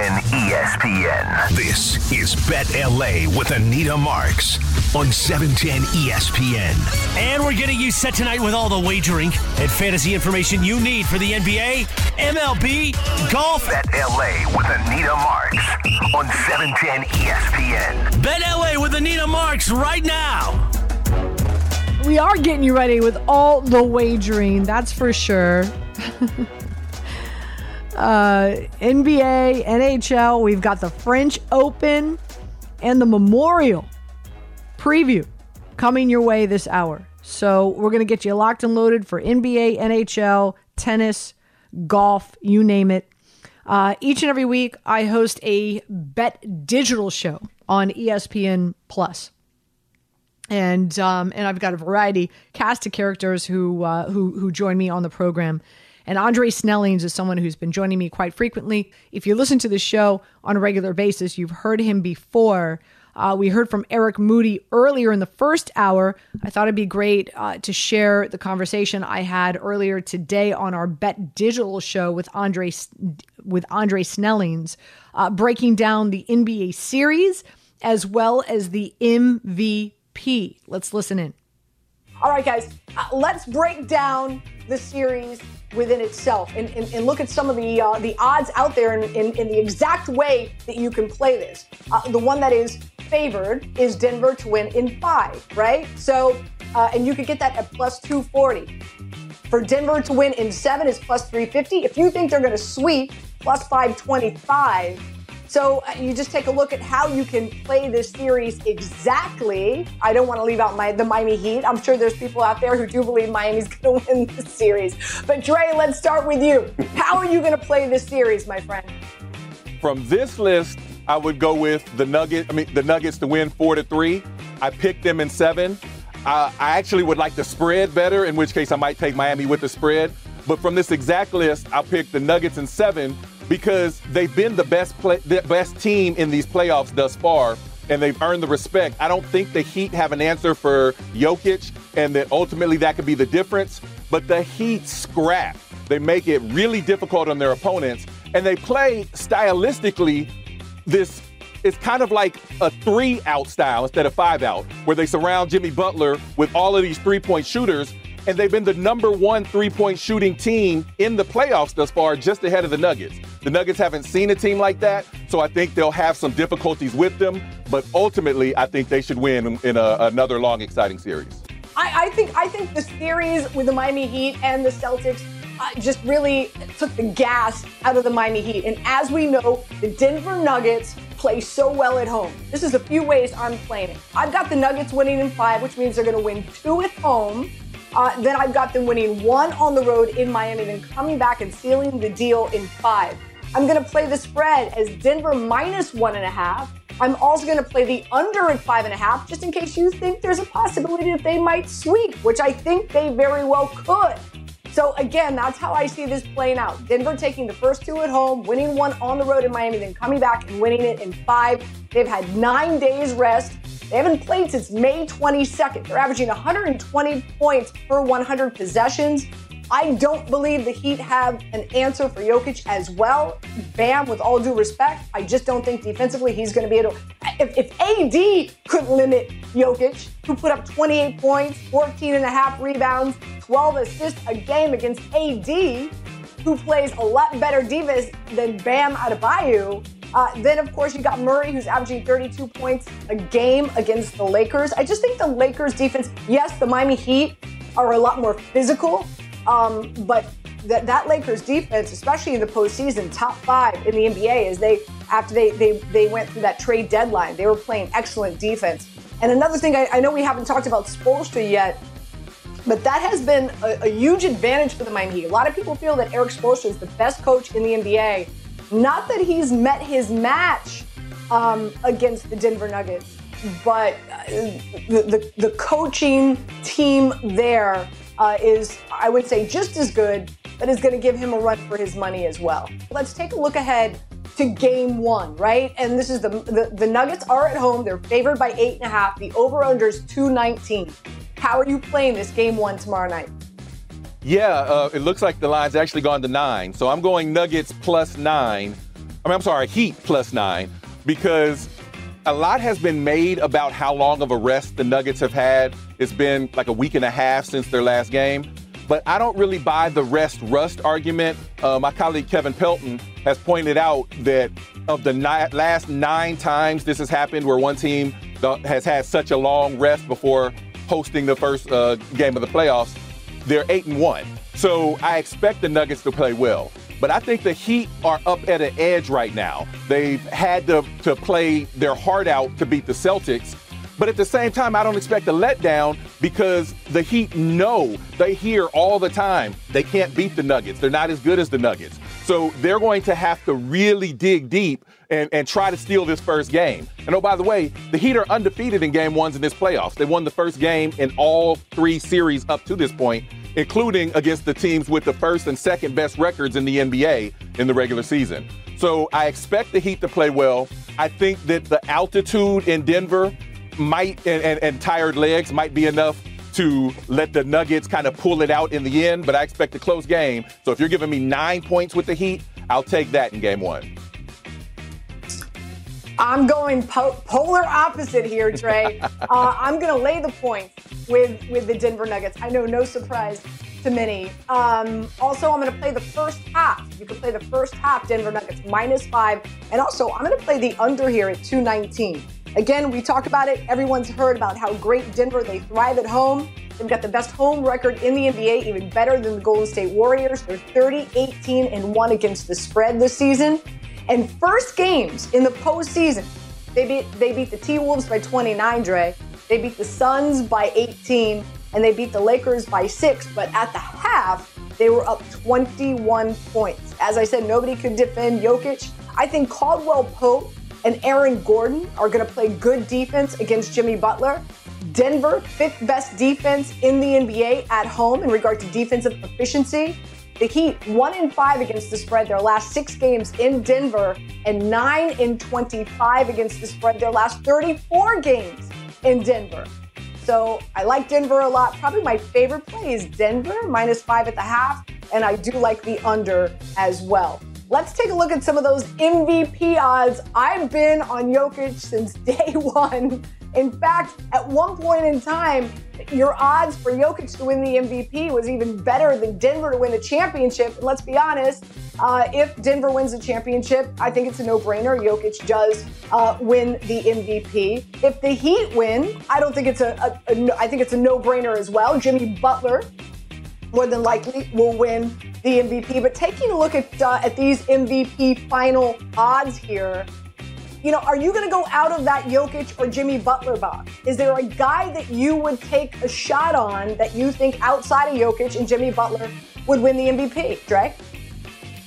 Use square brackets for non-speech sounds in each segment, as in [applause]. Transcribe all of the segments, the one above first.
710 ESPN. This is Bet LA with Anita Marks on 710 ESPN. And we're getting you set tonight with all the wagering and fantasy information you need for the NBA, MLB, golf. Bet LA with Anita Marks on 710 ESPN. Bet LA with Anita Marks right now. We are getting you ready with all the wagering, that's for sure. [laughs] uh, NBA, NHL, we've got the French Open and the Memorial preview coming your way this hour. So we're going to get you locked and loaded for NBA, NHL, tennis, golf, you name it. Uh, each and every week, I host a Bet Digital show on ESPN Plus and um, and I've got a variety cast of characters who uh, who who join me on the program. And Andre Snellings is someone who's been joining me quite frequently. If you listen to the show on a regular basis, you've heard him before. Uh, we heard from Eric Moody earlier in the first hour. I thought it'd be great uh, to share the conversation I had earlier today on our Bet Digital show with Andre with Andre Snellings, uh, breaking down the NBA series as well as the MVP Let's listen in. All right, guys, uh, let's break down the series within itself and, and, and look at some of the uh, the odds out there in, in, in, the exact way that you can play this. Uh, the one that is favored is Denver to win in five, right? So, uh, and you could get that at plus 240. For Denver to win in seven is plus 350. If you think they're going to sweep, plus 525. So uh, you just take a look at how you can play this series exactly. I don't want to leave out my the Miami Heat. I'm sure there's people out there who do believe Miami's [laughs] going to win this series. But Dre, let's start with you. How are you going to play this series, my friend? From this list, I would go with the Nugget. I mean, the Nuggets to win four to three. I picked them in seven. Uh, I actually would like the spread better, in which case I might take Miami with the spread. But from this exact list, I'll pick the Nuggets in seven because they've been the best play, the best team in these playoffs thus far, and they've earned the respect. I don't think the Heat have an answer for Jokic, and that ultimately that could be the difference. But the Heat scrap. They make it really difficult on their opponents, and they play stylistically this it's kind of like a three out style instead of five out, where they surround Jimmy Butler with all of these three point shooters and they've been the number one three point shooting team in the playoffs thus far, just ahead of the Nuggets. The Nuggets haven't seen a team like that, so I think they'll have some difficulties with them. But ultimately, I think they should win in a, another long, exciting series. I, I, think I think the series with the Miami Heat and the Celtics uh, just really took the gas out of the Miami Heat. And as we know, the Denver Nuggets play so well at home. This is a few ways I'm playing it. I've got the Nuggets winning in five, which means they're going to win two at home uh, then I've got them winning one on the road in Miami, then coming back and sealing the deal in five. I'm going to play the spread as Denver minus one and a half. I'm also going to play the under at five and a half, just in case you think there's a possibility that they might sweep, which I think they very well could. So again, that's how I see this playing out. Denver taking the first two at home, winning one on the road in Miami, then coming back and winning it in five. They've had nine days rest. They haven't played since May 22nd. They're averaging 120 points per 100 possessions. I don't believe the Heat have an answer for Jokic as well. Bam, with all due respect, I just don't think defensively he's going to be able. If, if AD could limit Jokic, who put up 28 points, 14 and a half rebounds, 12 assists a game against AD, who plays a lot better defense than Bam Adebayo, uh, then, of course, you got Murray, who's averaging 32 points a game against the Lakers. I just think the Lakers defense, yes, the Miami Heat are a lot more physical, um, but that, that Lakers defense, especially in the postseason, top five in the NBA, is they after they they they went through that trade deadline, they were playing excellent defense. And another thing, I, I know we haven't talked about Spoelstra yet, but that has been a, a, huge advantage for the Miami Heat. A lot of people feel that Erik Spoelstra is the best coach in the NBA. Not that he's met his match um, against the Denver Nuggets, but uh, the, the, the, coaching team there uh, is, I would say, just as good, but is going to give him a run for his money as well. Let's take a look ahead to game one, right? And this is the, the, the Nuggets are at home. They're favored by eight and a half. The over under is 219. How are you playing this game one tomorrow night? Yeah, uh, it looks like the line's actually gone to nine. So I'm going Nuggets plus nine. I mean, I'm sorry, Heat plus nine, because a lot has been made about how long of a rest the Nuggets have had. It's been like a week and a half since their last game. But I don't really buy the rest rust argument. Uh, my colleague Kevin Pelton has pointed out that of the ni- last nine times this has happened where one team has had such a long rest before hosting the first uh, game of the playoffs, they're eight and one. So I expect the Nuggets to play well. But I think the Heat are up at an edge right now. They've had to, to play their heart out to beat the Celtics. But at the same time, I don't expect a letdown because the Heat know they hear all the time they can't beat the Nuggets. They're not as good as the Nuggets. So they're going to have to really dig deep and, and try to steal this first game. And oh, by the way, the Heat are undefeated in game ones in this playoffs. They won the first game in all three series up to this point, including against the teams with the first and second best records in the NBA in the regular season. So I expect the Heat to play well. I think that the altitude in Denver might and, and, and tired legs might be enough to let the Nuggets kind of pull it out in the end, but I expect a close game. So if you're giving me nine points with the Heat, I'll take that in game one. I'm going po- polar opposite here, Trey. [laughs] uh, I'm going to lay the points with with the Denver Nuggets. I know, no surprise to many. Um, also, I'm going to play the first half. You can play the first half Denver Nuggets minus five, and also I'm going to play the under here at 219. Again, we talk about it. Everyone's heard about how great Denver, they thrive at home. They've got the best home record in the NBA, even better than the Golden State Warriors. They're 30, 18, and 1 against the spread this season. And first games in the postseason, they beat they beat the T Wolves by 29, Dre. They beat the Suns by 18, and they beat the Lakers by six. But at the half, they were up 21 points. As I said, nobody could defend Jokic. I think Caldwell Pope and Aaron Gordon are going to play good defense against Jimmy Butler. Denver, fifth best defense in the NBA at home in regard to defensive efficiency. The Heat, one in five against the spread their last six games in Denver, and nine in 25 against the spread their last 34 games in Denver. So I like Denver a lot. Probably my favorite play is Denver, minus five at the half, and I do like the under as well. Let's take a look at some of those MVP odds. I've been on Jokic since [laughs] day one. In fact, at one point in time, your odds for Jokic to win the MVP was even better than Denver to win the championship. And let's be honest, uh, if Denver wins the championship, I think it's a no-brainer. Jokic does uh, win the MVP. If the Heat win, I don't think it's a, I think it's a no-brainer as well. Jimmy Butler more than likely will win the MVP. But taking a look at uh, at these MVP final odds here, you know, are you going to go out of that Jokic or Jimmy Butler box? Is there a guy that you would take a shot on that you think outside of Jokic and Jimmy Butler would win the MVP, Dre?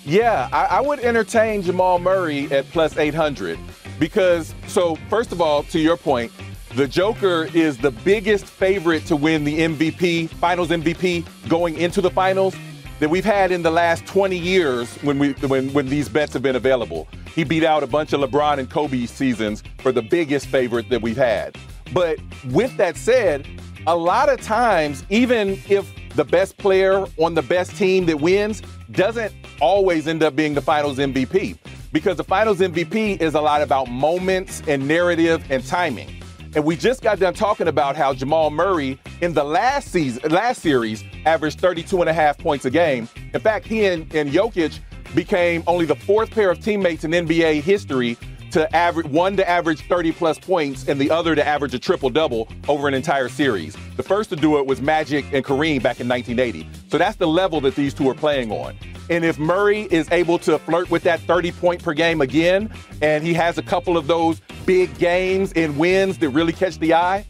Yeah, I, I would entertain Jamal Murray at plus 800 because, so first of all, to your point, the Joker is the biggest favorite to win the MVP, Finals MVP, going into the finals that we've had in the last 20 years when we when when these bets have been available. He beat out a bunch of LeBron and Kobe seasons for the biggest favorite that we've had. But with that said, a lot of times, even if the best player on the best team that wins doesn't always end up being the finals MVP because the finals MVP is a lot about moments and narrative and timing. And we just got done talking about how Jamal Murray in the last season, last series, averaged 32 and a half points a game. In fact, he and, and Jokic became only the fourth pair of teammates in NBA history to average one to average 30 plus points and the other to average a triple double over an entire series. The first to do it was Magic and Kareem back in 1980. So that's the level that these two are playing on. And if Murray is able to flirt with that 30 point per game again, and he has a couple of those big games and wins that really catch the eye,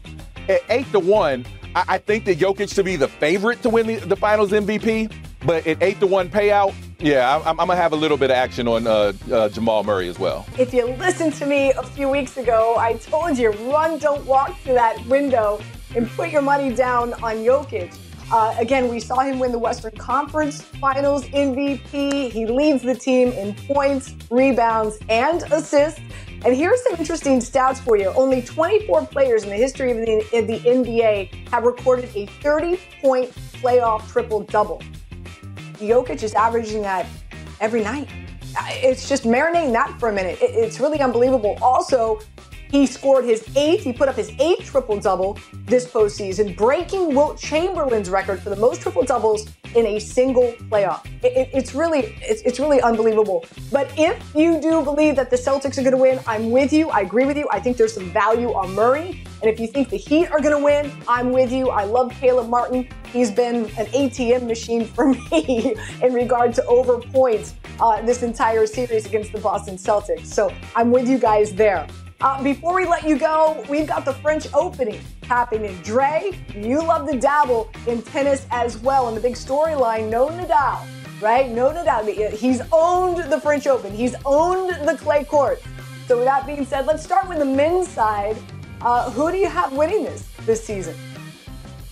at eight to one, I, I think that Jokic should be the favorite to win the, the Finals MVP. But at eight to one payout, yeah, I'm, I'm, gonna have a little bit of action on uh, uh, Jamal Murray as well. If you listened to me a few weeks ago, I told you run, don't walk through that window and put your money down on Jokic. Uh, again, we saw him win the Western Conference Finals MVP. He leads the team in points, rebounds, and assists. And here's some interesting stats for you. Only 24 players in the history of the, of the NBA have recorded a 30 point playoff triple double. Jokic is averaging that every night. it's just marinating that for a minute. It's really unbelievable. Also, he scored his eighth, he put up his eighth triple double this postseason, breaking Wilt Chamberlain's record for the most triple doubles in a single playoff. It, it, it's really, it's, it's really unbelievable. But if you do believe that the Celtics are going to win, I'm with you. I agree with you. I think there's some value on Murray. And if you think the Heat are going to win, I'm with you. I love Caleb Martin. He's been an ATM machine for [laughs] me in regard to over points uh, this entire series against the Boston Celtics. So I'm with you guys there. Uh, before we let you go, we've got the French Opening happening. Dre, you love to dabble in tennis as well. And the big storyline, no Nadal, right? No Nadal. He's owned the French Open. He's owned the clay court. So with that being said, let's start with the men's side. Uh, who do you have winning this this season?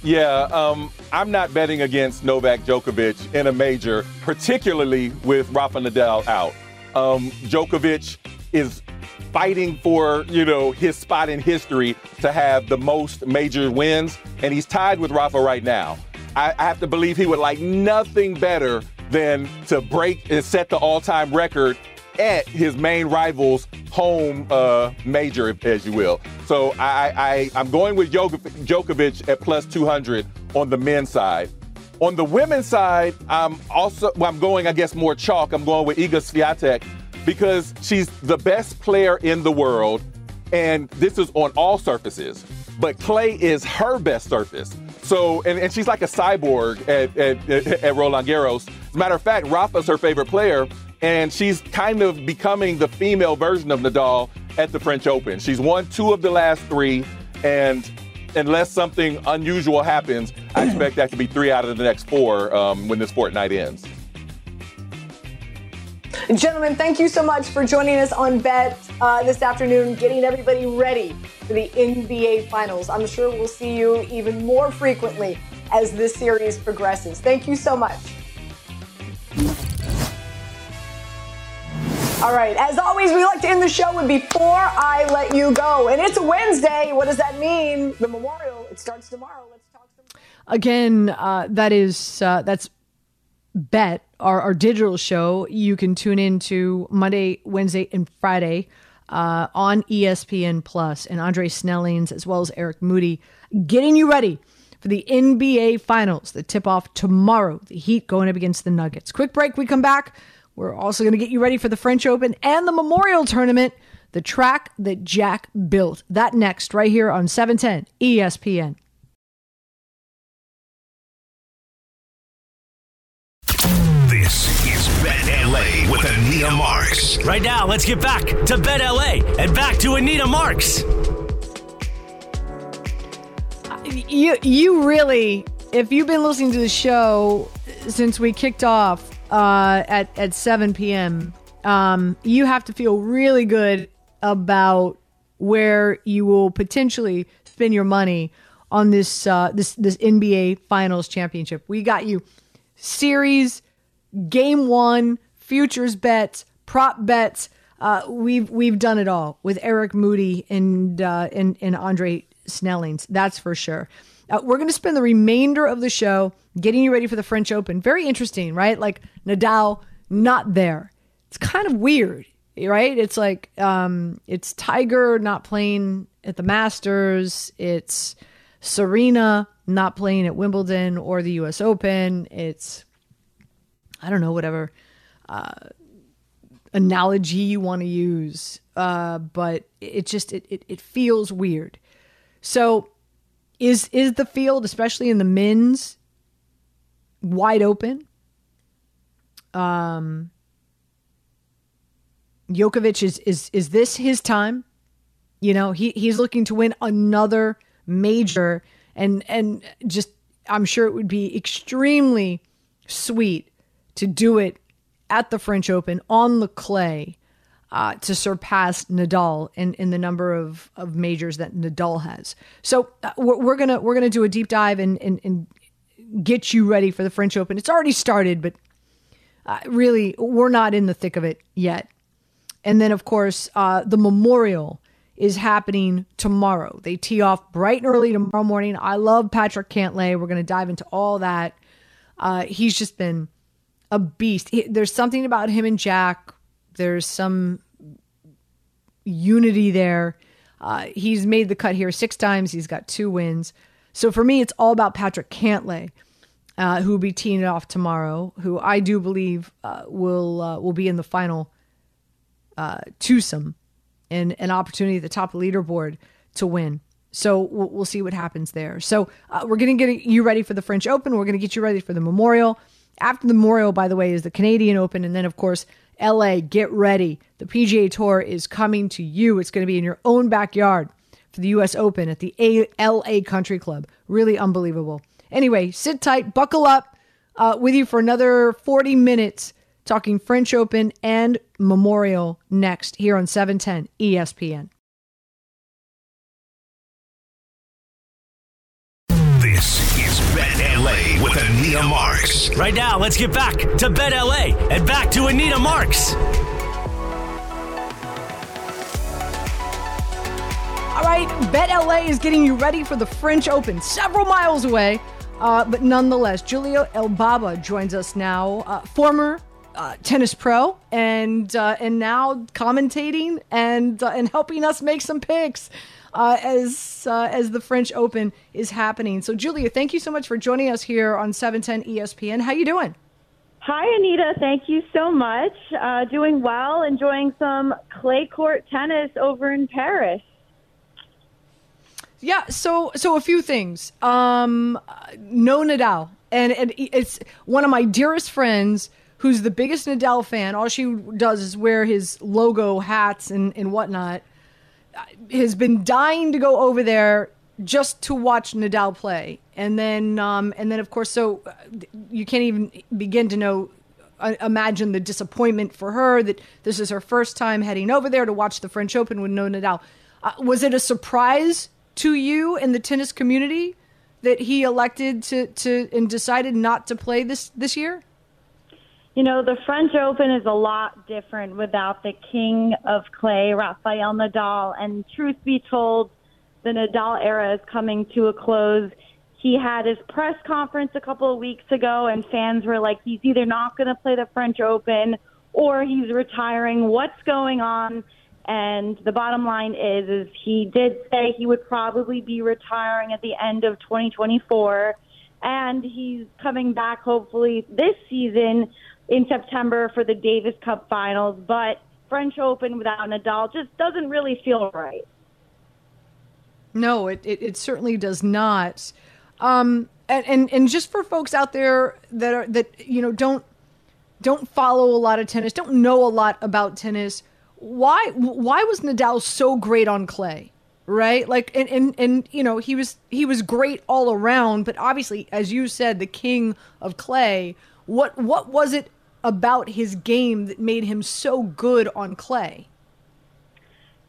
Yeah, um, I'm not betting against Novak Djokovic in a major, particularly with Rafa Nadal out. Um, Djokovic is fighting for, you know, his spot in history to have the most major wins, and he's tied with Rafa right now. I, I have to believe he would like nothing better than to break and set the all-time record at his main rival's home uh, major, as you will. So I, I, am going with Djokovic at plus 200 on the men's side. On the women's side, I'm also well, I'm going, I guess, more chalk. I'm going with Iga Swiatek because she's the best player in the world, and this is on all surfaces. But clay is her best surface. So, and, and she's like a cyborg at, at, at Roland Garros. As a matter of fact, Rafa's her favorite player, and she's kind of becoming the female version of Nadal at the French Open. She's won two of the last three, and unless something unusual happens, I expect that to be three out of the next four um, when this fortnight ends. Gentlemen, thank you so much for joining us on Bet uh, this afternoon, getting everybody ready for the NBA Finals. I'm sure we'll see you even more frequently as this series progresses. Thank you so much. All right, as always, we like to end the show with Before I Let You Go. And it's a Wednesday. What does that mean? The memorial, it starts tomorrow. Let's talk tomorrow. Again, uh, that is, uh, that's Bet, our, our digital show, you can tune in to Monday, Wednesday, and Friday uh, on ESPN Plus, and Andre Snellings as well as Eric Moody getting you ready for the NBA Finals The tip off tomorrow. The Heat going up against the Nuggets. Quick break. We come back. We're also going to get you ready for the French Open and the Memorial Tournament, the track that Jack built. That next, right here on 710 ESPN. Bet LA with Anita Marks. Right now, let's get back to Bet LA and back to Anita Marks. You, you really, if you've been listening to the show since we kicked off uh, at at 7 p.m., um, you have to feel really good about where you will potentially spend your money on this uh, this this NBA Finals championship. We got you series game one, futures bets, prop bets. Uh, we've we've done it all with Eric Moody and uh, and, and Andre Snellings. That's for sure. Uh, we're going to spend the remainder of the show getting you ready for the French Open. Very interesting, right? Like Nadal not there. It's kind of weird, right? It's like um, it's Tiger not playing at the Masters. It's Serena not playing at Wimbledon or the U.S. Open. It's I don't know, whatever uh, analogy you want to use. Uh, but it just it, it, it feels weird. So is is the field, especially in the men's, wide open? Um, Djokovic is is is this his time? You know, he he's looking to win another major, and and just I'm sure it would be extremely sweet to do it at the French Open on the clay uh, to surpass Nadal in, in the number of, of majors that Nadal has. So uh, we're, we're, gonna we're gonna do a deep dive and, and, and get you ready for the French Open. It's already started, but uh, really we're not in the thick of it yet. And then of course uh, the Memorial is happening tomorrow. They tee off bright and early tomorrow morning. I love Patrick Cantlay. We're gonna dive into all that. Uh, he's just been a beast. He, there's something about him and Jack There's some unity there. Uh, he's made the cut here six times. He's got two wins. So for me, it's all about Patrick Cantlay, uh, who will be teeing it off tomorrow. Who I do believe uh, will uh, will be in the final uh, twosome and an opportunity at the top of the leaderboard to win. So we'll, we'll see what happens there. So uh, we're going to get you ready for the French Open. We're going to get you ready for the Memorial. After the Memorial, by the way, is the Canadian Open, and then of course LA. Get ready. The PGA Tour is coming to you. It's going to be in your own backyard for the U.S. Open at the a- LA Country Club. Really unbelievable. Anyway, sit tight, buckle up. Uh, with you for another 40 minutes talking French Open and Memorial next here on 710 ESPN. Anita Marks. Right now, let's get back to Bet LA and back to Anita Marks. All right, Bet LA is getting you ready for the French Open, several miles away. Uh, but nonetheless, Julia Elbaba joins us now, uh, former uh, tennis pro, and uh, and now commentating and uh, and helping us make some picks uh, as as the French Open is happening. So, Julia, thank you so much for joining us here on 710 ESPN. How you doing? Hi, Anita. Thank you so much. doing well, enjoying some clay court tennis over in Paris. Yeah, so so a few things. Um, no Nadal, and, and it's one of my dearest friends who's the biggest Nadal fan. All she does is wear his logo hats and and whatnot. Has been dying to go over there just to watch Nadal play, and then um, and then of course, so uh, you can't even begin to know. Uh, imagine the disappointment for her that this is her first time heading over there to watch the French Open with no Nadal. Uh, was it a surprise to you in the tennis community that he elected to, to and decided not to play this this year? You know, the French Open is a lot different without the king of clay, Rafael Nadal. And truth be told, the Nadal era is coming to a close. He had his press conference a couple of weeks ago, and fans were like, he's either not going to play the French Open or he's retiring. What's going on? And the bottom line is, is he did say he would probably be retiring at the end of 2024, and he's coming back hopefully this season in September for the Davis Cup Finals. But French Open without Nadal just doesn't really feel right. No, it it, it certainly does not. Um, and, and and just for folks out there that are that you know don't don't follow a lot of tennis, don't know a lot about tennis why why was Nadal so great on clay? Right? Like and, and and you know, he was he was great all around, but obviously as you said, the king of clay, what what was it about his game that made him so good on clay?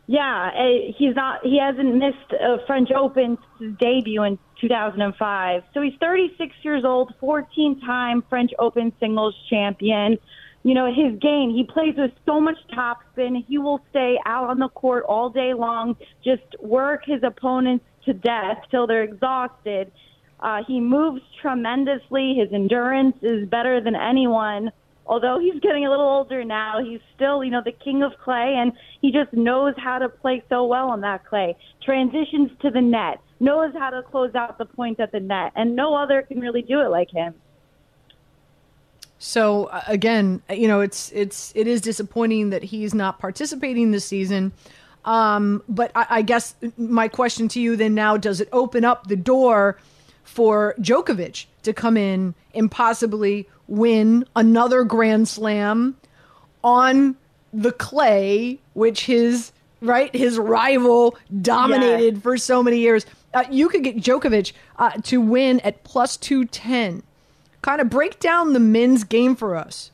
Yeah, eh, he's not. He hasn't missed a French Open since his debut in 2005. So he's 36 years old, 14-time French Open singles champion you know, his game. He plays with so much topspin. He will stay out on the court all day long, just work his opponents to death till they're exhausted. Uh, he moves tremendously. His endurance is better than anyone. Although he's getting a little older now, he's still, you know, the king of clay, and he just knows how to play so well on that clay. Transitions to the net, knows how to close out the point at the net, and no other can really do it like him. So uh, again, you know, it's it's it is disappointing that he's not participating this season. Um, but I, I guess my question to you then now does it open up the door for Djokovic to come in and possibly win another Grand Slam on the clay, which his right his rival dominated for so many years. Uh, you could get Djokovic uh, to win at plus two ten kind of break down the men's game for us.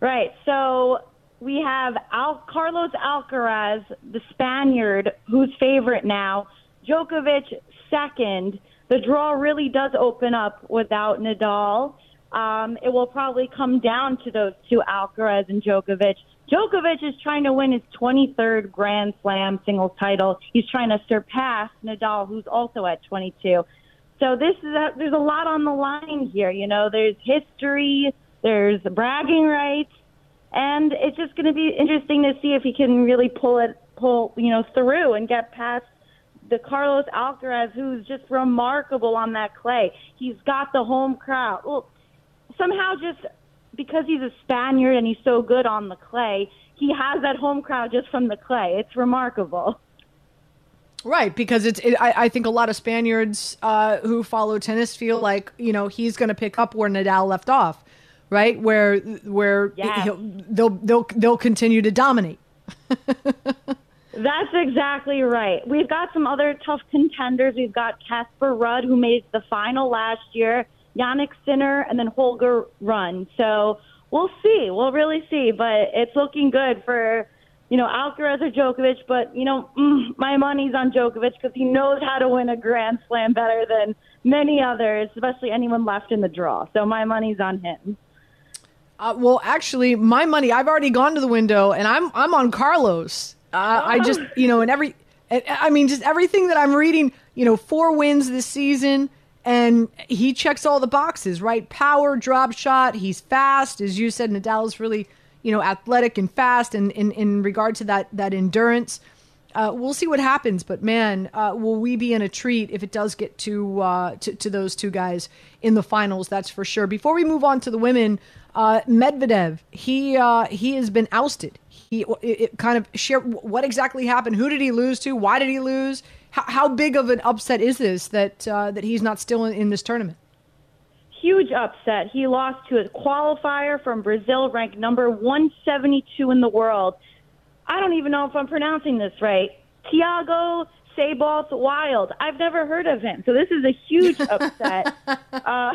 Right. So we have Al- Carlos Alcaraz, the Spaniard, who's favorite now. Djokovic second. The draw really does open up without Nadal. Um, it will probably come down to those two, Alcaraz and Djokovic. Djokovic is trying to win his 23rd Grand Slam singles title. He's trying to surpass Nadal, who's also at 22. So this is a, there's a lot on the line here. You know, there's history, there's bragging rights, and it's just going to be interesting to see if he can really pull it, pull you know through and get past the Carlos Alcaraz, who's just remarkable on that clay. He's got the home crowd. Well, somehow just because he's a Spaniard and he's so good on the clay, he has that home crowd just from the clay. It's remarkable. Right, because it's. It, I, I think a lot of Spaniards uh, who follow tennis feel like you know he's going to pick up where Nadal left off, right? Where where Yes. he'll, they'll they'll they'll continue to dominate. [laughs] That's exactly right. We've got some other tough contenders. We've got Casper Ruud, who made the final last year, Jannik Sinner, and then Holger Rune. So we'll see. We'll really see. But it's looking good for, you know, Alcaraz or Djokovic. But, you know, mm, my money's on Djokovic because he knows how to win a Grand Slam better than many others, especially anyone left in the draw. So my money's on him. Uh, well, actually, my money I've already gone to the window, and I'm I'm on Carlos. Uh, I just [laughs] you know, and every, I mean, just everything that I'm reading, you know, four wins this season, and he checks all the boxes, right? Power, drop shot, he's fast, as you said. Nadal's really you know athletic and fast, and in in regard to that that endurance. Uh, we'll see what happens, but man, uh, will we be in a treat if it does get to, uh, to to those two guys in the finals? That's for sure. Before we move on to the women, uh, Medvedev he uh, he has been ousted. He it, it kind of share what exactly happened. Who did he lose to? Why did he lose? How, how big of an upset is this that uh, that he's not still in, in this tournament? huge upset. He lost to a qualifier from Brazil, ranked number 172 in the world. I don't even know if I'm pronouncing this right. Thiago Seyboth Wild. I've never heard of him, so this is a huge [laughs] upset. uh,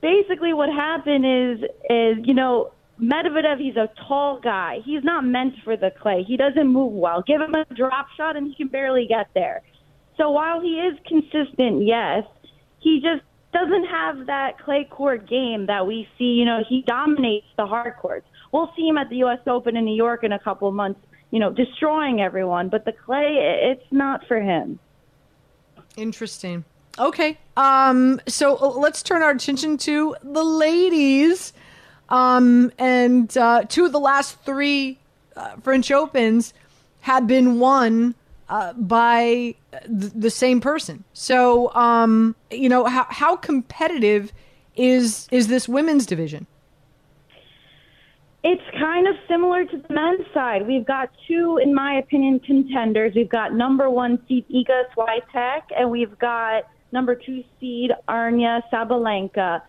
basically, what happened is, is you know, Medvedev. He's a tall guy. He's not meant for the clay. He doesn't move well. Give him a drop shot, and he can barely get there. So while he is consistent, yes, he just doesn't have that clay court game that we see. You know, he dominates the hard courts. We'll see him at the U.S. Open in New York in a couple of months, you know, destroying everyone. But the clay, it's not for him. Interesting. Okay. Um. So uh, let's turn our attention to the ladies. Um. And uh, two of the last three uh, French Opens had been won uh, by th- the same person. So, um, you know, how how competitive is is this women's division? It's kind of similar to the men's side. We've got two, in my opinion, contenders. We've got number one seed Iga Swiatek, and we've got number two seed Aryna Sabalenka.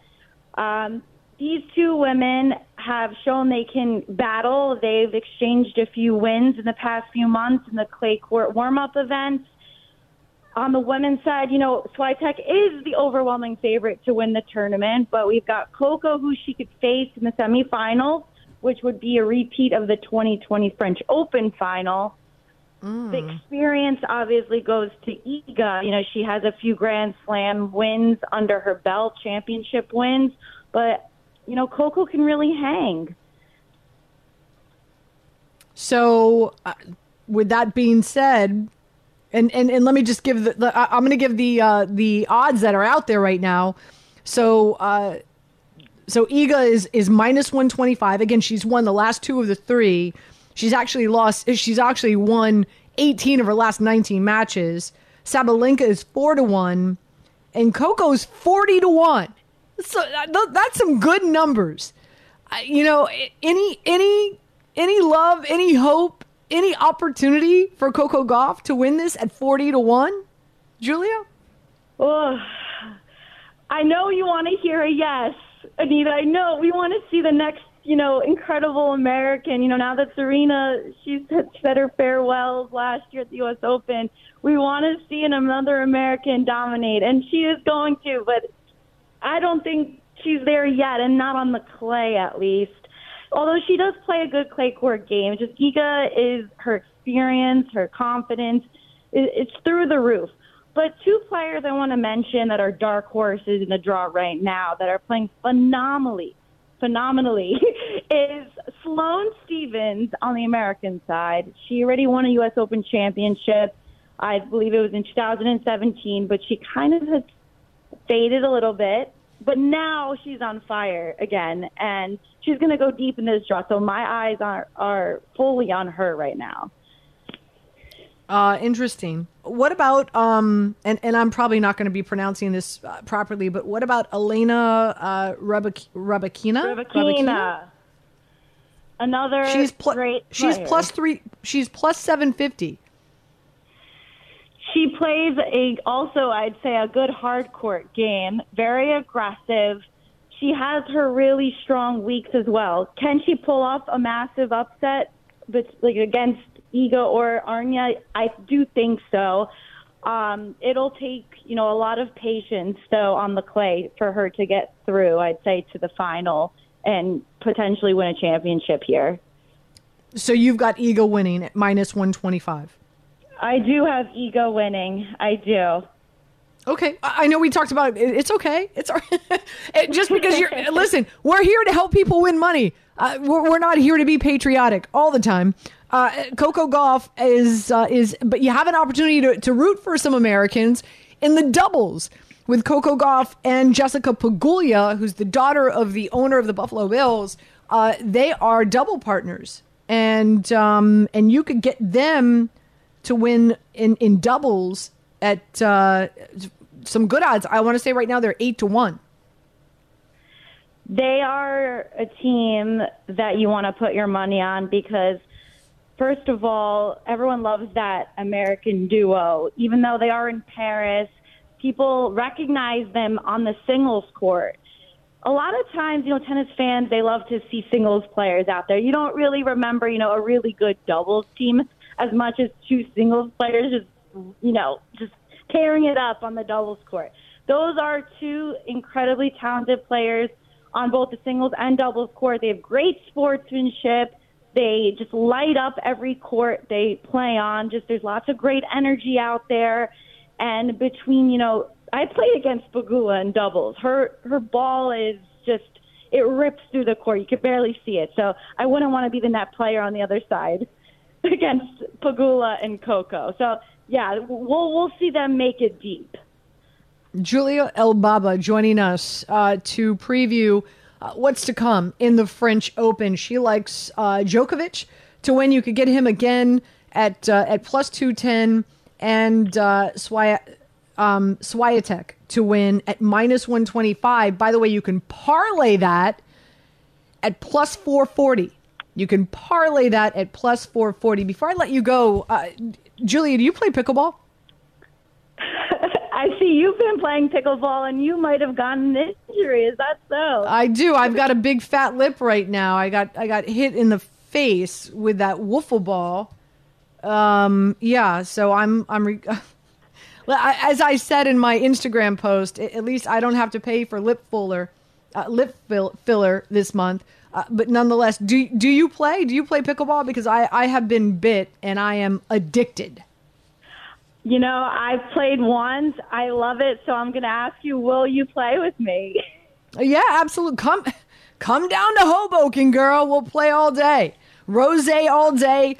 Um, these two women have shown they can battle. They've exchanged a few wins in the past few months in the clay court warm-up events. On the women's side, you know, Swiatek is the overwhelming favorite to win the tournament, but we've got Coco, who she could face in the semifinals, which would be a repeat of the 2020 French Open final. Mm. The experience obviously goes to Iga. You know, she has a few Grand Slam wins under her belt, championship wins, but you know, Coco can really hang. So, uh, with that being said, and, and, and let me just give the, the I'm going to give the uh, the odds that are out there right now. So uh, so Iga is is minus 125. Again, she's won the last two of the three. She's actually lost. She's actually won 18 of her last 19 matches. Sabalenka is four to one, and Coco's 40 to one. So uh, that's some good numbers. You know, any any any love, any hope, any opportunity for Coco Gauff to win this at 40 to one, Julia? Oh, I know you want to hear a yes, Anita. I know we want to see the next, you know, incredible American. You know, now that Serena, she's said her farewells last year at the U.S. Open, we want to see another American dominate, and she is going to. But I don't think she's there yet, and not on the clay at least. Although she does play a good clay court game, just Giga is her experience, her confidence, it's through the roof. But two players I want to mention that are dark horses in the draw right now that are playing phenomenally, phenomenally, [laughs] is Sloane Stevens on the American side. She already won a U.S. Open championship. I believe it was in 2017, but she kind of has faded a little bit. But now she's on fire again, and she's going to go deep in this draw. So my eyes are are fully on her right now. Uh, interesting. What about um? And, and I'm probably not going to be pronouncing this uh, properly, but what about Elena uh, Rybakina? Rybakina. Another She's pl- great. She's player. plus three. She's plus seven fifty. She plays a also I'd say a good hard court game, very aggressive. She has her really strong weeks as well. Can she pull off a massive upset but like against Iga or Aryna? I do think so. Um, it'll take, you know, a lot of patience though on the clay for her to get through, I'd say to the final and potentially win a championship here. So you've got Iga winning at minus one twenty five. I do have Iga winning. I do. Okay, I know we talked about it. It's okay. It's right. [laughs] It- just because you're [laughs] listen. We're here to help people win money. Uh, we're, we're not here to be patriotic all the time. Uh, Coco Gauff is uh, is, but you have an opportunity to, to root for some Americans in the doubles with Coco Gauff and Jessica Pegula, who's the daughter of the owner of the Buffalo Bills. Uh, they are double partners, and um, and you could get them to win in in doubles at uh, some good odds. I want to say right now they're eight to one. They are a team that you want to put your money on because, first of all, everyone loves that American duo. Even though they are in Paris, people recognize them on the singles court. A lot of times, you know, tennis fans, they love to see singles players out there. You don't really remember, you know, a really good doubles team as much as two singles players just, you know, just tearing it up on the doubles court. Those are two incredibly talented players on both the singles and doubles court. They have great sportsmanship. They just light up every court they play on. Just there's lots of great energy out there. And between, you know, I played against Pegula in doubles. Her her ball is just it rips through the court. You could barely see it. So I wouldn't want to be the net player on the other side [laughs] against Pegula and Coco. So yeah, we'll we'll see them make it deep. Julia Elbaba joining us uh, to preview uh, what's to come in the French Open. She likes uh, Djokovic to win. You could get him again at uh, at plus two ten, and uh, Swia, um, Swiatek to win at minus one twenty five. By the way, you can parlay that at plus four forty. You can parlay that at plus four forty. Before I let you go, uh, Julia, do you play pickleball? [laughs] I see you've been playing pickleball and you might have gotten an injury. Is that so? I do. I've got a big fat lip right now. I got I got hit in the face with that wiffle ball. Um, yeah. So I'm I'm. Re- [laughs] As I said in my Instagram post, at least I don't have to pay for lip filler, uh, lip fill- filler this month. Uh, but nonetheless, do do you play? Do you play pickleball? Because I I have been bit and I am addicted. You know, I've played once. I love it. So I'm going to ask you, will you play with me? [laughs] Yeah, absolutely. Come, come down to Hoboken, girl. We'll play all day. Rose all day.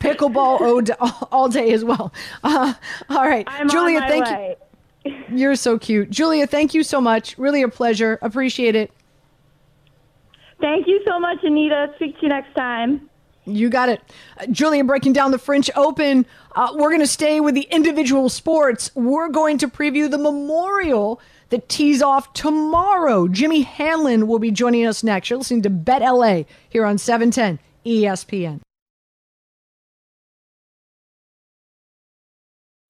Pickleball [laughs] all day, all day as well. Uh, all right, I'm Julia. thank way. you. You're so cute, Julia. Thank you so much. Really a pleasure. Appreciate it. Thank you so much, Anita. Speak to you next time. You got it. Uh, Julia breaking down the French Open. Uh, we're going to stay with the individual sports. We're going to preview the memorial that tees off tomorrow. Jimmy Hanlin will be joining us next. You're listening to Bet LA here on E 710 ESPN.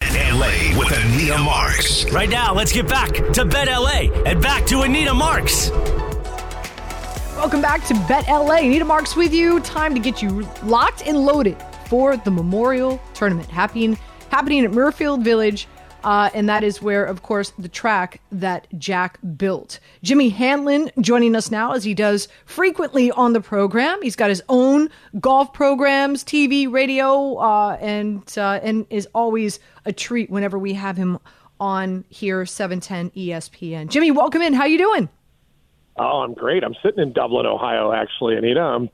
LA with Anita Marks. Right now, let's get back to Bet LA and back to Anita Marks. Welcome back to Bet LA. Anita Marks with you. Time to get you locked and loaded for the Memorial Tournament happening happening at Muirfield Village. Uh, and that is where, of course, the track that Jack built. Jimmy Hanlin joining us now as he does frequently on the program. He's got his own golf programs, TV, radio, uh, and uh, and is always a treat whenever we have him on here, 710 ESPN. Jimmy, welcome in. How you doing? Oh, I'm great. I'm sitting in Dublin, Ohio, actually, Anita. I'm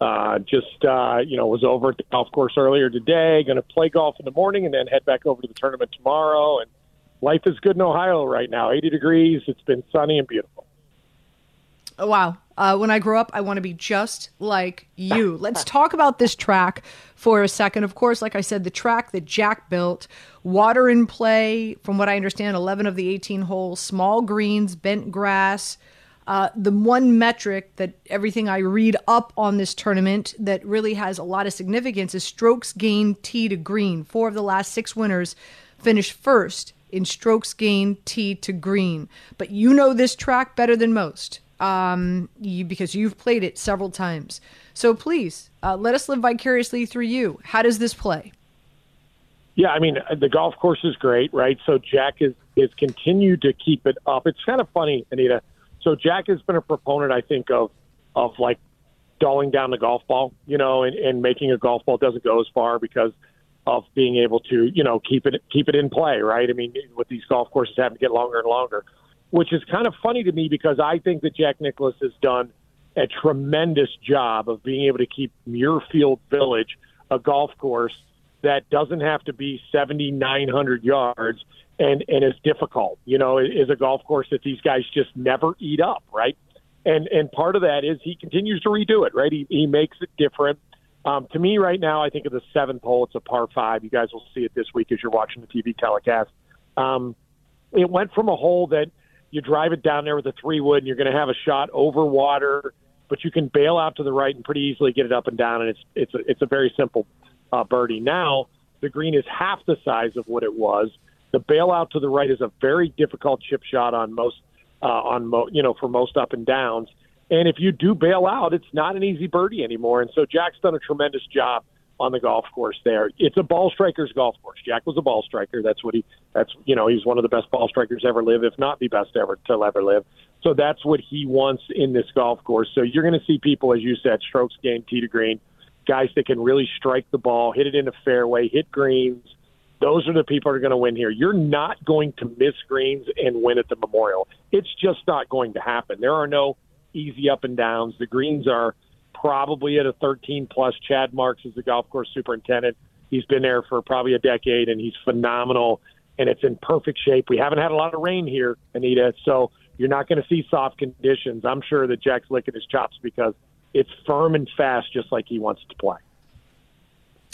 uh, just, uh, you know, was over at the golf course earlier today, going to play golf in the morning and then head back over to the tournament tomorrow. And life is good in Ohio right now 80 degrees. It's been sunny and beautiful. Oh, Wow. Uh, when I grow up, I want to be just like you. [laughs] Let's talk about this track for a second. Of course, like I said, the track that Jack built, water in play, from what I understand, 11 of the 18 holes, small greens, bent grass. Uh, the one metric that everything I read up on this tournament that really has a lot of significance is strokes gained tee to green. Four of the last six winners finished first in strokes gained tee to green. But you know this track better than most um, you, because you've played it several times. So please uh, let us live vicariously through you. How does this play? Yeah, I mean the golf course is great, right? So Jack is is continued to keep it up. It's kind of funny, Anita. So Jack has been a proponent, I think, of of like dulling down the golf ball, you know, and, and making a golf ball doesn't go as far because of being able to, you know, keep it keep it in play, right? I mean, with these golf courses having to get longer and longer which is kind of funny to me because I think that Jack Nicklaus has done a tremendous job of being able to keep Muirfield Village a golf course that doesn't have to be 7,900 yards and, and is difficult. You know, is a golf course that these guys just never eat up, right? And and part of that is he continues to redo it, right? He, he makes it different. Um, to me, right now, I think of the seventh hole. It's a par five. You guys will see it this week as you're watching the TV telecast. Um, it went from a hole that – you drive it down there with a three wood, and you're going to have a shot over water, but you can bail out to the right and pretty easily get it up and down, and it's it's a, it's a very simple uh, birdie. Now the green is half the size of what it was. The bailout to the right is a very difficult chip shot on most uh, on mo- you know for most up and downs. And if you do bail out, it's not an easy birdie anymore. And so Jack's done a tremendous job on the golf course there. It's a ball striker's golf course. Jack was a ball striker. That's what he. That's you know he's one of the best ball strikers ever live, if not the best ever to ever live. So that's what he wants in this golf course. So you're to see people, as you said, strokes gained, tee to green, guys that can really strike the ball, hit it in a fairway, hit greens. Those are the people that are going to win here. You're not going to miss greens and win at the Memorial. It's just not going to happen. There are no easy up and downs. The greens are probably at a 13 plus. Chad Marks is the golf course superintendent. He's been there for probably a decade, and he's phenomenal. And it's in perfect shape. We haven't had a lot of rain here, Anita, so you're not going to see soft conditions. I'm sure that Jack's licking his chops because it's firm and fast, just like he wants to play.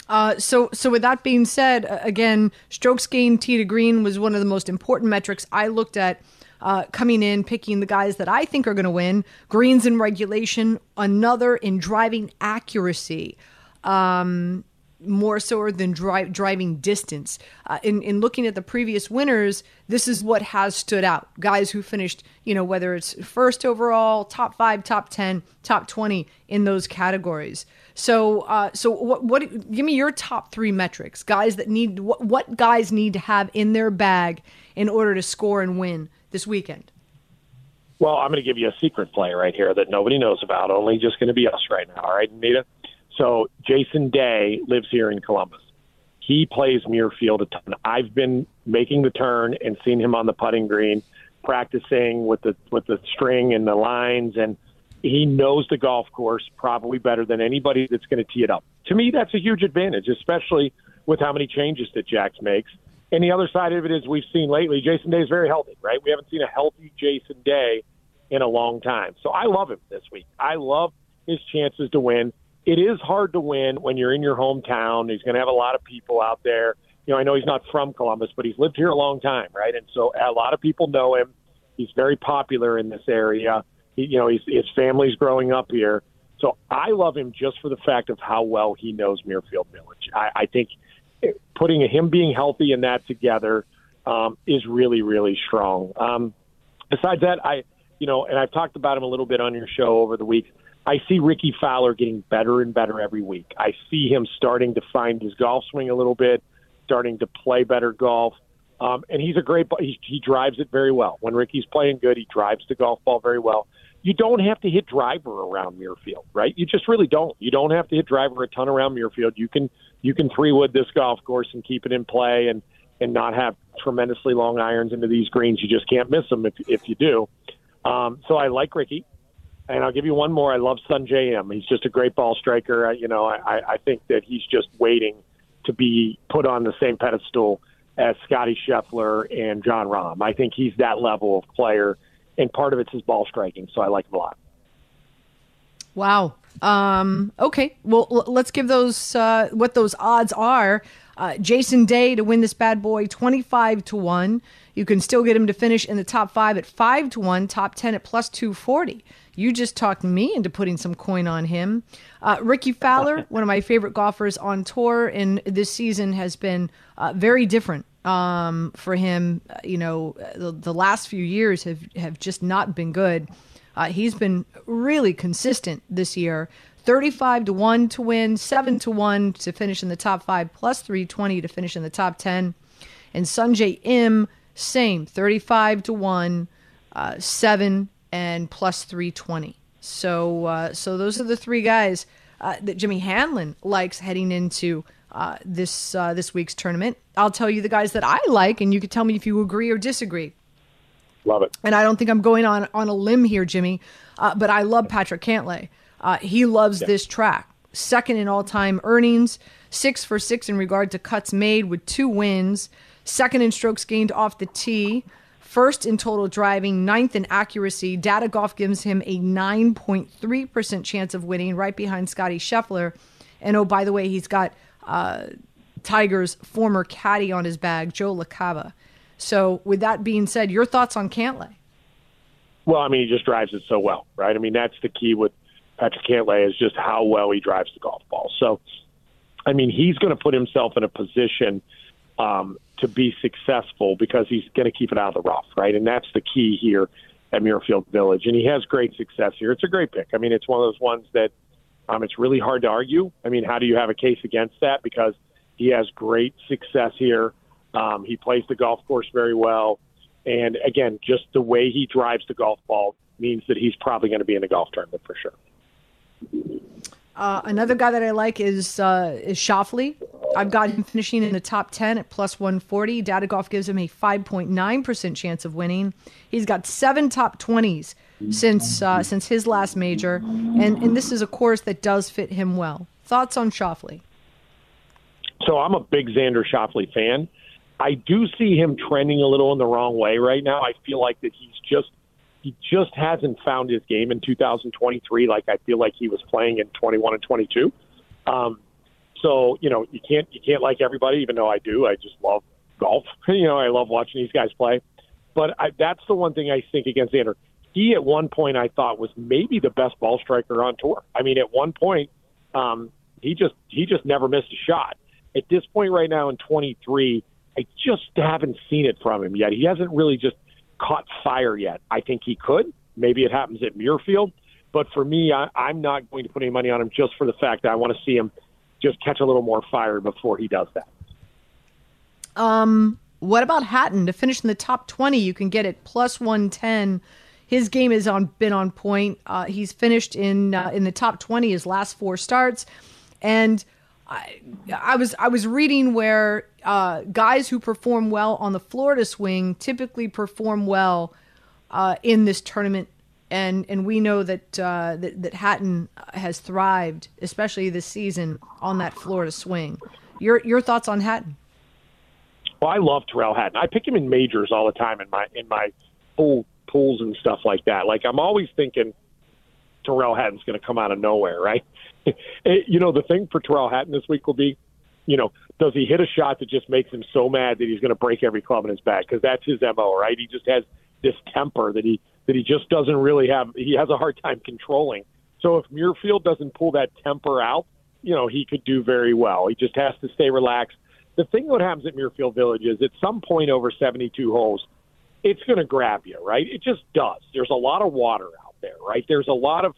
Uh, so, so with that being said, again, strokes gained tee to green was one of the most important metrics I looked at uh, coming in, picking the guys that I think are going to win. Greens in regulation, another in driving accuracy. Um, more so than dri- driving distance. Uh, in, in looking at the previous winners, this is what has stood out. Guys who finished, you know, whether it's first overall, top five, top 10, top 20 in those categories. So, uh, so what, what, give me your top three metrics, guys that need, what, what guys need to have in their bag in order to score and win this weekend? Well, I'm going to give you a secret play right here that nobody knows about. Only just going to be us right now. All right, Anita. So Jason Day lives here in Columbus. He plays Muirfield a ton. I've been making the turn and seen him on the putting green, practicing with the with the string and the lines, and he knows the golf course probably better than anybody that's going to tee it up. To me, that's a huge advantage, especially with how many changes that Jax makes. And the other side of it is we've seen lately, Jason Day is very healthy, right? We haven't seen a healthy Jason Day in a long time. So I love him this week. I love his chances to win. It is hard to win when you're in your hometown. He's going to have a lot of people out there. You know, I know he's not from Columbus, but he's lived here a long time, right? And so a lot of people know him. He's very popular in this area. He, you know, he's, his family's growing up here. So I love him just for the fact of how well he knows Muirfield Village. I, I think – putting him being healthy and that together um, is really, really strong. Um, besides that, I, you know, and I've talked about him a little bit on your show over the weeks. I see Rickie Fowler getting better and better every week. I see him starting to find his golf swing a little bit, starting to play better golf. Um, and he's a great, he, he drives it very well. When Rickie's playing good, he drives the golf ball very well you don't have to hit driver around Muirfield, right? You just really don't. You don't have to hit driver a ton around Muirfield. You can you can three wood this golf course and keep it in play and and not have tremendously long irons into these greens. You just can't miss them if if you do. Um, so I like Rickie, and I'll give you one more. I love Sungjae Im. He's just a great ball striker. I, you know, I, I think that he's just waiting to be put on the same pedestal as Scotty Scheffler and Jon Rahm. I think he's that level of player and part of it's his ball striking. So I like him a lot. Wow. Um, okay. Well, l- let's give those uh, what those odds are. Uh, Jason Day to win this bad boy, twenty-five to one. You can still get him to finish in the top five at five to one, top ten at plus two forty. You just talked me into putting some coin on him. Uh, Rickie Fowler, [laughs] one of my favorite golfers on tour, and this season has been uh, very different um, for him. Uh, You know, the, the last few years have have just not been good. Uh, he's been really consistent this year. 35 to 1 to win, 7 to 1 to finish in the top 5, plus 320 to finish in the top 10. And Sungjae Im, same, 35 to 1, uh, 7 and plus 320. So uh, so those are the three guys uh, that Jimmy Hanlin likes heading into uh, this uh, this week's tournament. I'll tell you the guys that I like, and you can tell me if you agree or disagree Love it. and I don't think I'm going on on a limb here, Jimmy, uh, but I love Patrick Cantlay. Uh, he loves this track. Second in all time earnings, six for six in regard to cuts made with two wins. Second in strokes gained off the tee. First in total driving, ninth in accuracy. Data Golf gives him a 9.3% chance of winning, right behind Scotty Scheffler. And oh, by the way, he's got uh, Tiger's former caddy on his bag, Joe LaCava. So, with that being said, your thoughts on Cantlay? Well, I mean, he just drives it so well, right? I mean, that's the key with Patrick Cantlay is just how well he drives the golf ball. So, I mean, he's going to put himself in a position um, to be successful because he's going to keep it out of the rough, right? And that's the key here at Muirfield Village. And he has great success here. It's a great pick. I mean, it's one of those ones that um, it's really hard to argue. I mean, how do you have a case against that? Because he has great success here. Um, he plays the golf course very well. And again, just the way he drives the golf ball means that he's probably going to be in the golf tournament for sure. Uh, another guy that I like is uh, is Schauffele. I've got him finishing in the top 10 at plus 140. Data Golf gives him a 5.9% chance of winning. He's got seven top 20s since uh, since his last major, and, and this is a course that does fit him well. Thoughts on Schauffele? So I'm a big Xander Schauffele fan. I do see him trending a little in the wrong way right now. I feel like that he's just he just hasn't found his game in 2023 like I feel like he was playing in 21 and 22. Um, so you know you can't you can't like everybody, even though I do. I just love golf. [laughs] you know I love watching these guys play. But I, that's the one thing I think against Xander. He at one point I thought was maybe the best ball striker on tour. I mean at one point um, he just he just never missed a shot. At this point right now in 23, I just haven't seen it from him yet. He hasn't really just caught fire yet. I think he could. Maybe it happens at Muirfield. But for me, I, I'm not going to put any money on him just for the fact that I want to see him just catch a little more fire before he does that. Um, what about Hatton to finish in the top 20? You can get it plus 110. His game has on been on point. Uh, he's finished in uh, in the top 20 his last four starts, and I, I was I was reading where uh, guys who perform well on the Florida swing typically perform well uh, in this tournament, and and we know that, uh, that that Hatton has thrived, especially this season, on that Florida swing. Your your thoughts on Hatton? Well, I love Tyrrell Hatton. I pick him in majors all the time in my in my pool pools and stuff like that. Like I'm always thinking Tyrrell Hatton's going to come out of nowhere, right? [laughs] you know, the thing for Tyrrell Hatton this week will be, you know, does he hit a shot that just makes him so mad that he's going to break every club in his bag? Because that's his mo, right? He just has this temper that he that he just doesn't really have. He has a hard time controlling. So if Muirfield doesn't pull that temper out, you know, he could do very well. He just has to stay relaxed. The thing that happens at Muirfield Village is at some point over 72 holes, it's going to grab you, right? It just does. There's a lot of water out there, right? There's a lot of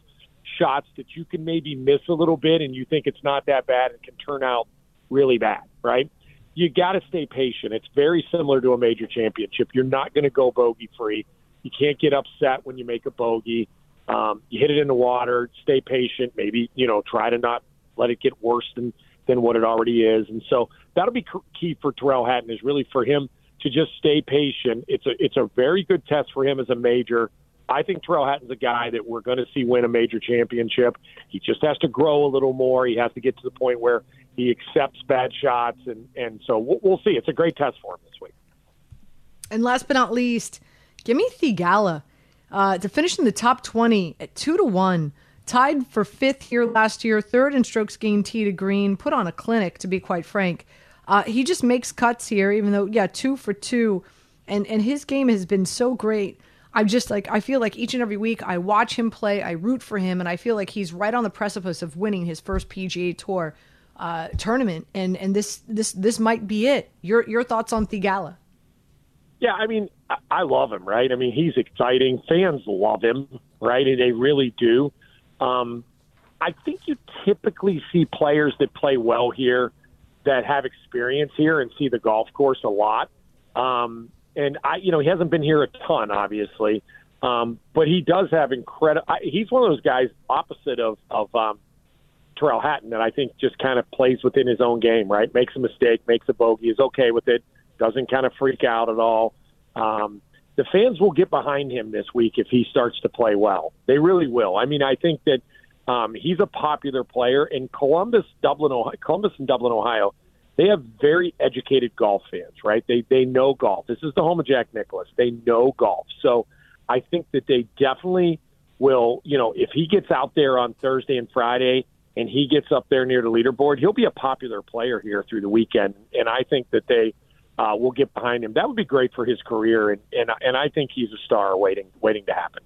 shots that you can maybe miss a little bit and you think it's not that bad and can turn out really bad, right? You got to stay patient. It's very similar to a major championship. You're not going to go bogey free. You can't get upset when you make a bogey. Um, you hit it in the water. Stay patient. Maybe you know try to not let it get worse than than what it already is. And so that'll be key for Tyrrell Hatton is really for him to just stay patient. It's a it's a very good test for him as a major. I think Tyrrell Hatton's a guy that we're going to see win a major championship. He just has to grow a little more. He has to get to the point where he accepts bad shots, and and so we'll, we'll see. It's a great test for him this week. And last but not least, give me Theegala uh, to finish in the top 20 at 2 to 1 tied for fifth here last year, third in strokes gained tee to green, put on a clinic, to be quite frank. Uh, he just makes cuts here, even though, yeah, two for two. And, and his game has been so great. I'm just like, I feel like each and every week I watch him play, I root for him, and I feel like he's right on the precipice of winning his first PGA Tour uh, tournament. And, and this, this, this might be it. Your, your thoughts on Theegala? Yeah, I mean, I, love him, right? I mean, he's exciting. Fans love him, right? And they really do. Um, I think you typically see players that play well here that have experience here and see the golf course a lot. Um, and I, you know, he hasn't been here a ton, obviously, um, but he does have incredible. He's one of those guys opposite of of um, Tyrrell Hatton that I think just kind of plays within his own game, right? Makes a mistake, makes a bogey, is okay with it, doesn't kind of freak out at all. Um, the fans will get behind him this week if he starts to play well. They really will. I mean, I think that um, he's a popular player in Columbus, Dublin, Ohio, Columbus and Dublin, Ohio. They have very educated golf fans, right? They they know golf. This is the home of Jack Nicklaus. They know golf, so I think that they definitely will. You know, if he gets out there on Thursday and Friday and he gets up there near the leaderboard, he'll be a popular player here through the weekend. And I think that they uh, will get behind him. That would be great for his career, and and and I think he's a star waiting waiting to happen.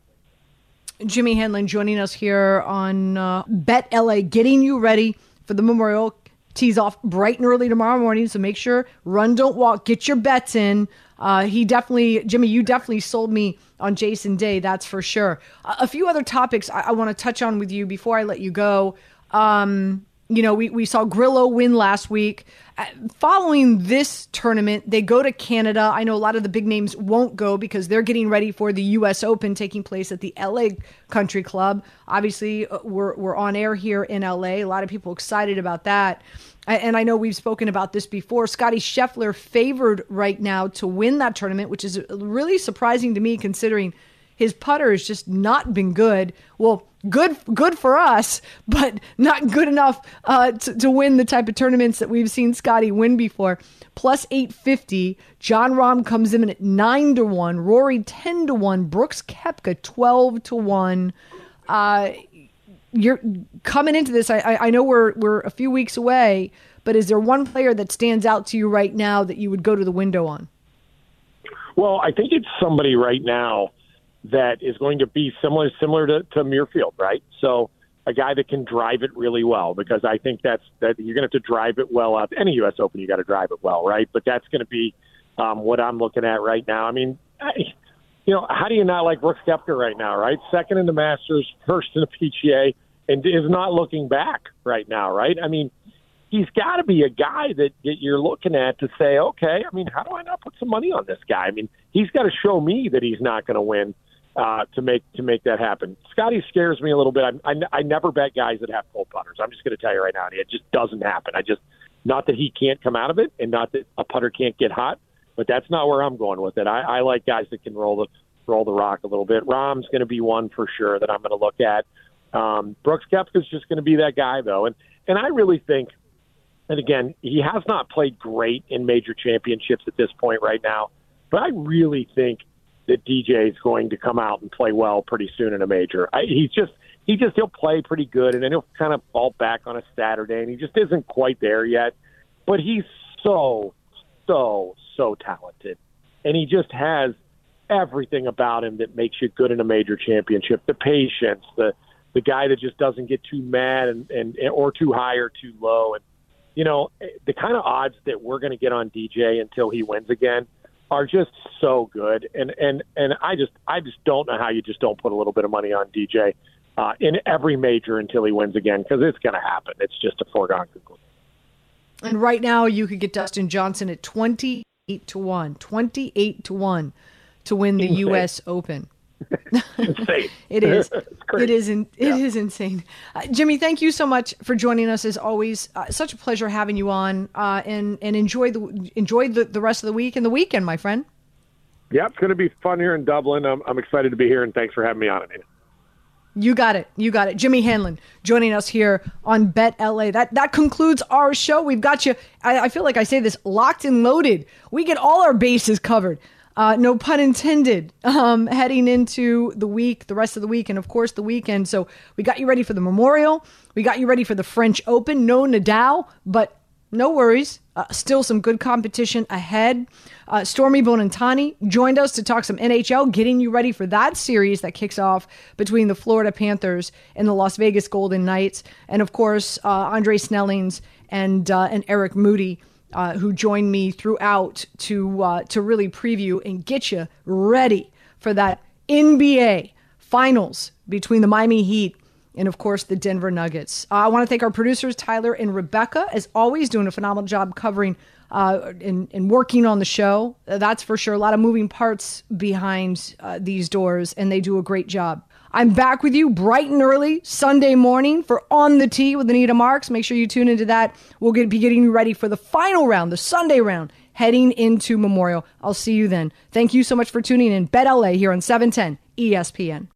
Jimmy Hanlin joining us here on uh, Bet LA, getting you ready for the Memorial. Tees off bright and early tomorrow morning, so make sure run, don't walk, get your bets in. Uh, he definitely, Jimmy, you definitely sold me on Jason Day, that's for sure. a few other topics I, I want to touch on with you before I let you go. Um, you know, we, we saw Grillo win last week. Uh, following this tournament, they go to Canada. I know a lot of the big names won't go because they're getting ready for the U.S. Open taking place at the LA Country Club. Obviously, uh, we're, we're on air here in LA. A lot of people excited about that. And I know we've spoken about this before. Scotty Scheffler favored right now to win that tournament, which is really surprising to me considering his putter has just not been good. Well, good good for us, but not good enough uh, to, to win the type of tournaments that we've seen Scotty win before. Plus 850. Jon Rahm comes in at 9 to 1. Rory 10 to 1. Brooks Koepka 12 to 1. Uh, you're coming into this. I, I know we're we're a few weeks away, but is there one player that stands out to you right now that you would go to the window on? Well, I think it's somebody right now that is going to be similar similar to, to Muirfield, right? So a guy that can drive it really well because I think that's that you're going to have to drive it well out. Any U.S. Open, you got to drive it well, right? But that's going to be um, what I'm looking at right now. I mean, I, you know, how do you not like Brooks Koepka right now, right? Second in the Masters, first in the PGA, and is not looking back right now, right? I mean, he's got to be a guy that, that you're looking at to say, okay, I mean, how do I not put some money on this guy? I mean, he's got to show me that he's not going to win uh, to make to make that happen. Scotty scares me a little bit. I, I, I never bet guys that have cold putters. I'm just going to tell you right now, it just doesn't happen. I just not that he can't come out of it, and not that a putter can't get hot, but that's not where I'm going with it. I, I like guys that can roll the roll the rock a little bit. Rahm's going to be one for sure that I'm going to look at. Um, Brooks Koepka's just going to be that guy though, and and I really think. And again, he has not played great in major championships at this point right now, but I really think that DJ is going to come out and play well pretty soon in a major. I, he's just he just he'll play pretty good, and then he'll kind of fall back on a Saturday, and he just isn't quite there yet. But he's so so so talented, and he just has everything about him that makes you good in a major championship. The patience, the the guy that just doesn't get too mad and, and or too high or too low, and you know eh, the kind of odds that we're going to get on DJ until he wins again are just so good, and and and I just I just don't know how you just don't put a little bit of money on DJ uh, in every major until he wins again because it's going to happen. It's just a foregone conclusion. And right now, you could get Dustin Johnson at twenty eight to one, twenty eight to one to win the U.S. Open. [laughs] it is. [laughs] It is. In, it yeah. is insane. Uh, Jimmy, thank you so much for joining us. As always, uh, such a pleasure having you on. Uh, and and enjoy the enjoy the, the rest of the week and the weekend, my friend. Yeah, it's going to be fun here in Dublin. I'm, I'm excited to be here, and thanks for having me on, Anita. You got it. You got it. Jimmy Hanlin joining us here on Bet LA. That that concludes our show. We've got you. I, I feel like I say this locked and loaded. We get all our bases covered. Uh, no pun intended, [laughs] um, heading into the week, the rest of the week, and of course the weekend. So we got you ready for the Memorial. We got you ready for the French Open. No Nadal, but no worries. Uh, still some good competition ahead. Uh, Stormy Buonantony joined us to talk some NHL, getting you ready for that series that kicks off between the Florida Panthers and the Las Vegas Golden Knights. And of course, uh, Andre Snellings and, uh, and Eric Moody uh, who joined me throughout to uh, to really preview and get you ready for that NBA Finals between the Miami Heat and of course the Denver Nuggets. Uh, I want to thank our producers Tyler and Rebecca, as always, doing a phenomenal job covering uh, and, and working on the show. That's for sure. A lot of moving parts behind uh, these doors, and they do a great job. I'm back with you bright and early Sunday morning for On the Tee with Anita Marks. Make sure you tune into that. We'll get, be getting you ready for the final round, the Sunday round, heading into Memorial. I'll see you then. Thank you so much for tuning in. Bet LA here on 710 ESPN.